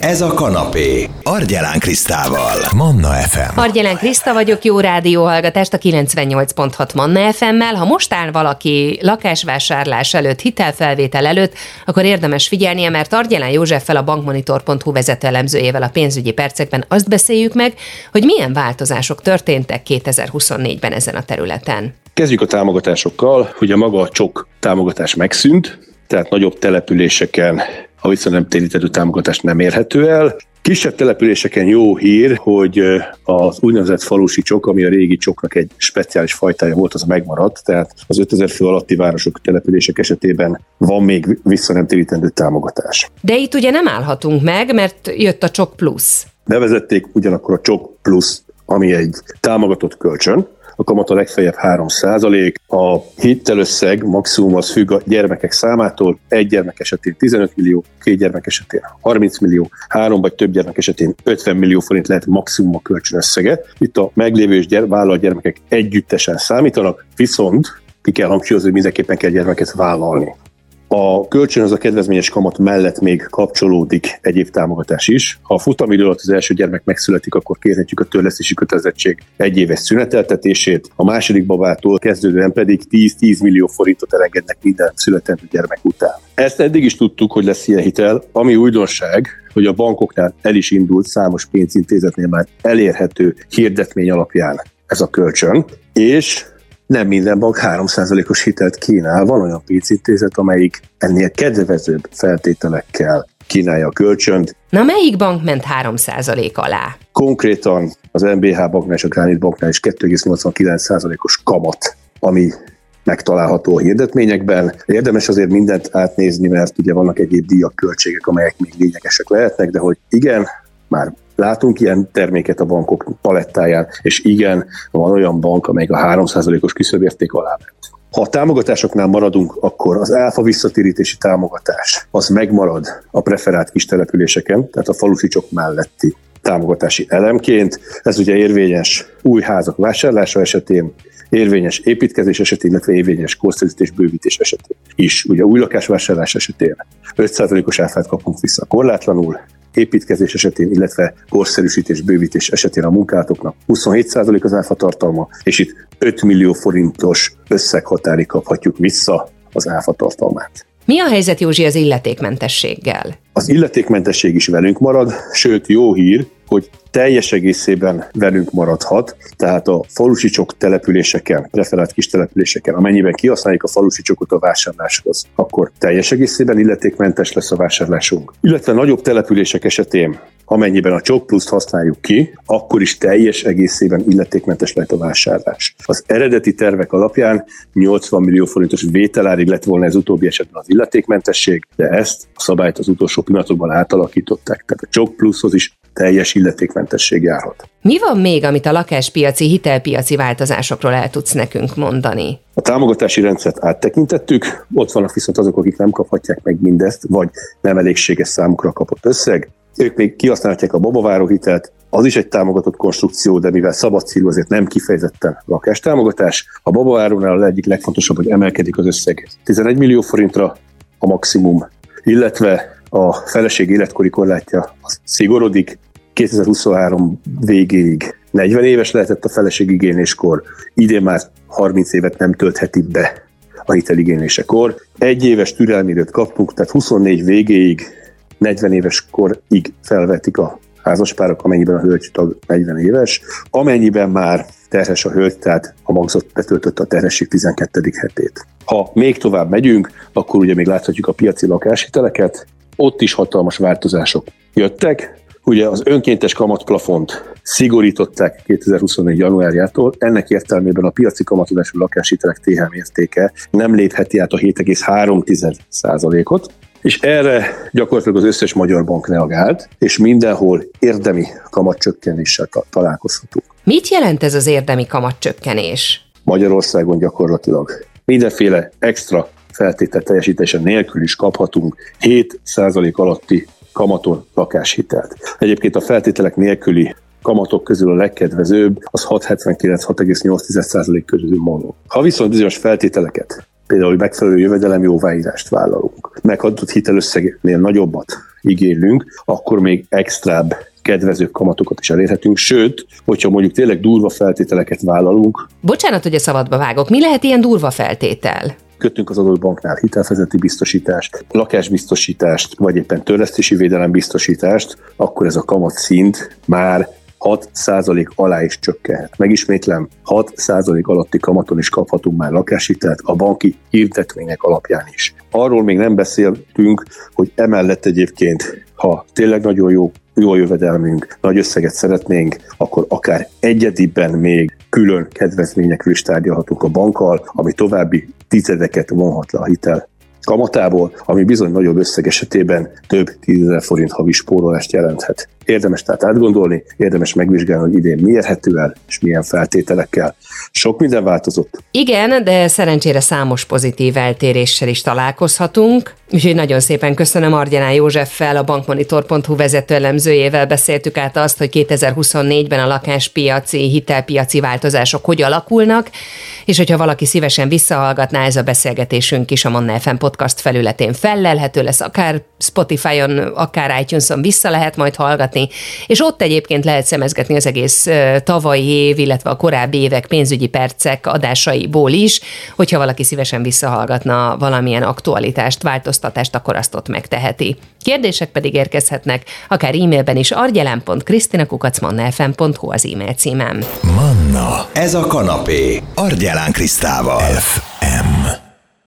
Ez a kanapé. Argyelán Krisztával. Manna FM. Argyelán Kriszta vagyok, jó rádióhallgatást a 98.6 Manna FM-mel. Ha most áll valaki lakásvásárlás előtt, hitelfelvétel előtt, akkor érdemes figyelnie, mert Argyelán Józseffel a bankmonitor.hu vezető elemzőjével a pénzügyi percekben azt beszéljük meg, hogy milyen változások történtek 2024-ben ezen a területen. Kezdjük a támogatásokkal, hogy a maga a csok támogatás megszűnt, tehát nagyobb településeken a vissza nem térítető támogatás nem érhető el. Kisebb településeken jó hír, hogy az úgynevezett falusi csok, ami a régi csoknak egy speciális fajtája volt, az megmaradt, tehát az 5000 fő alatti városok, települések esetében van még vissza nem térítendő támogatás. De itt ugye nem állhatunk meg, mert jött a csok plusz. Bevezették ugyanakkor a csok plusz, ami egy támogatott kölcsön, a kamat a legfeljebb 3% A hitelösszeg maximum az függ a gyermekek számától, egy gyermek esetén 15 millió, két gyermek esetén 30 millió, három vagy több gyermek esetén 50 millió forint lehet maximum a kölcsönösszege. Itt a meglévő és gyere, vállalt gyermekek együttesen számítanak, viszont ki kell hangsúlyozni, hogy mindenképpen kell gyermeket vállalni. A kölcsönhöz a kedvezményes kamat mellett még kapcsolódik egyéb támogatás is. Ha a futamidő alatt az első gyermek megszületik, akkor kérhetjük a törlesztési kötelezettség egy éves szüneteltetését, a második babától kezdődően pedig 10-10 millió forintot elengednek minden születendő gyermek után. Ezt eddig is tudtuk, hogy lesz ilyen hitel, ami újdonság, hogy a bankoknál el is indult számos pénzintézetnél már elérhető hirdetmény alapján ez a kölcsön, és nem minden bank 3%-os hitelt kínál. Van olyan pénzintézet, amelyik ennél kedvezőbb feltételekkel kínálja a kölcsönt. Na melyik bank ment 3% alá? Konkrétan az MBH banknál és a Granit banknál is 2,89%-os kamat, ami megtalálható a hirdetményekben. Érdemes azért mindent átnézni, mert ugye vannak egyéb díjak, költségek, amelyek még lényegesek lehetnek, de hogy igen, már Látunk ilyen terméket a bankok palettáján, és igen, van olyan bank, amely a 3%-os küszöbérték alá ment. Ha a támogatásoknál maradunk, akkor az áfa visszatérítési támogatás az megmarad a preferált kis településeken, tehát a falusicsok melletti támogatási elemként. Ez ugye érvényes új házak vásárlása esetén, érvényes építkezés esetén, illetve érvényes korszerűsítés bővítés esetén is. Ugye új lakásvásárlás esetén 5%-os áfát kapunk vissza korlátlanul, építkezés esetén, illetve korszerűsítés, bővítés esetén a munkátoknak 27% az áfa tartalma, és itt 5 millió forintos összeghatári kaphatjuk vissza az áfa tartalmát. Mi a helyzet, Józsi, az illetékmentességgel? Az illetékmentesség is velünk marad, sőt jó hír, hogy teljes egészében velünk maradhat, tehát a falusicsok településeken, preferált kis településeken, amennyiben kihasználjuk a falusicsokot a vásárláshoz, akkor teljes egészében illetékmentes lesz a vásárlásunk. Illetve nagyobb települések esetén amennyiben a csok pluszt használjuk ki, akkor is teljes egészében illetékmentes lehet a vásárlás. Az eredeti tervek alapján 80 millió forintos vételárig lett volna ez utóbbi esetben az illetékmentesség, de ezt a szabályt az utolsó pillanatokban átalakították. Tehát a csok pluszhoz is teljes illetékmentesség járhat. Mi van még, amit a lakáspiaci, hitelpiaci változásokról el tudsz nekünk mondani? A támogatási rendszert áttekintettük, ott vannak viszont azok, akik nem kaphatják meg mindezt, vagy nem elégséges számukra kapott összeg. Ők még kihasználhatják a babaváró hitelt, az is egy támogatott konstrukció, de mivel szabad célú, azért nem kifejezetten lakástámogatás. A babavárónál egyik legfontosabb, hogy emelkedik az összeg 11 millió forintra a maximum, illetve a feleség életkori korlátja szigorodik, 2023 végéig 40 éves lehetett a feleség igényléskor, idén már 30 évet nem töltheti be a hiteligénylésekor. Egy éves türelmi kaptunk, tehát 24 végéig 40 éves korig felvetik a házaspárok, amennyiben a hölgy tag 40 éves, amennyiben már terhes a hölgy, tehát a magzat betöltötte a terhesség 12. hetét. Ha még tovább megyünk, akkor ugye még láthatjuk a piaci lakáshiteleket, ott is hatalmas változások jöttek. Ugye az önkéntes kamatplafont szigorították 2024. januárjától, ennek értelmében a piaci kamatozású lakáshitelek THM értéke nem lépheti át a 7,3%-ot, és erre gyakorlatilag az összes magyar bank reagált, és mindenhol érdemi kamatcsökkenéssel találkozhatunk. Mit jelent ez az érdemi kamatcsökkenés? Magyarországon gyakorlatilag mindenféle extra feltétel teljesítése nélkül is kaphatunk 7% alatti kamaton lakáshitelt. Egyébként a feltételek nélküli kamatok közül a legkedvezőbb az 6,79-6,8% közül mondom. Ha viszont bizonyos feltételeket például megfelelő jövedelem jóváírást vállalunk, megadott hitelösszegnél nagyobbat igénylünk, akkor még extrább kedvező kamatokat is elérhetünk, sőt, hogyha mondjuk tényleg durva feltételeket vállalunk. Bocsánat, hogy a szabadba vágok. Mi lehet ilyen durva feltétel? Kötünk az adott banknál hitelfezeti biztosítást, lakásbiztosítást, vagy éppen törlesztési védelem biztosítást, akkor ez a kamat szint már 6% alá is csökkenhet. Megismétlem, 6% alatti kamaton is kaphatunk már lakáshitelt a banki hirdetmények alapján is. Arról még nem beszéltünk, hogy emellett egyébként, ha tényleg nagyon jó jó jövedelmünk, nagy összeget szeretnénk, akkor akár egyediben még külön kedvezményekről is tárgyalhatunk a bankkal, ami további tizedeket vonhat le a hitel kamatából, ami bizony nagyobb összeg esetében több tízezer forint havi spórolást jelenthet. Érdemes tehát átgondolni, érdemes megvizsgálni, hogy idén mi érhető el, és milyen feltételekkel. Sok minden változott. Igen, de szerencsére számos pozitív eltéréssel is találkozhatunk. Úgyhogy nagyon szépen köszönöm Argyanán Józseffel, a bankmonitor.hu vezető elemzőjével beszéltük át azt, hogy 2024-ben a lakáspiaci, hitelpiaci változások hogy alakulnak, és hogyha valaki szívesen visszahallgatná, ez a beszélgetésünk is a Manna FM podcast felületén fellelhető lesz, akár Spotify-on, akár iTunes-on vissza lehet majd hallgatni, és ott egyébként lehet szemezgetni az egész tavalyi év, illetve a korábbi évek pénzügyi percek adásaiból is, hogyha valaki szívesen visszahallgatna valamilyen aktualitást, változtatást, akkor azt ott megteheti. Kérdések pedig érkezhetnek, akár e-mailben is argyelánkristinakukacmannafm.hu az e-mail címem. Manna, ez a kanapé, Argyelán Krisztával. FM.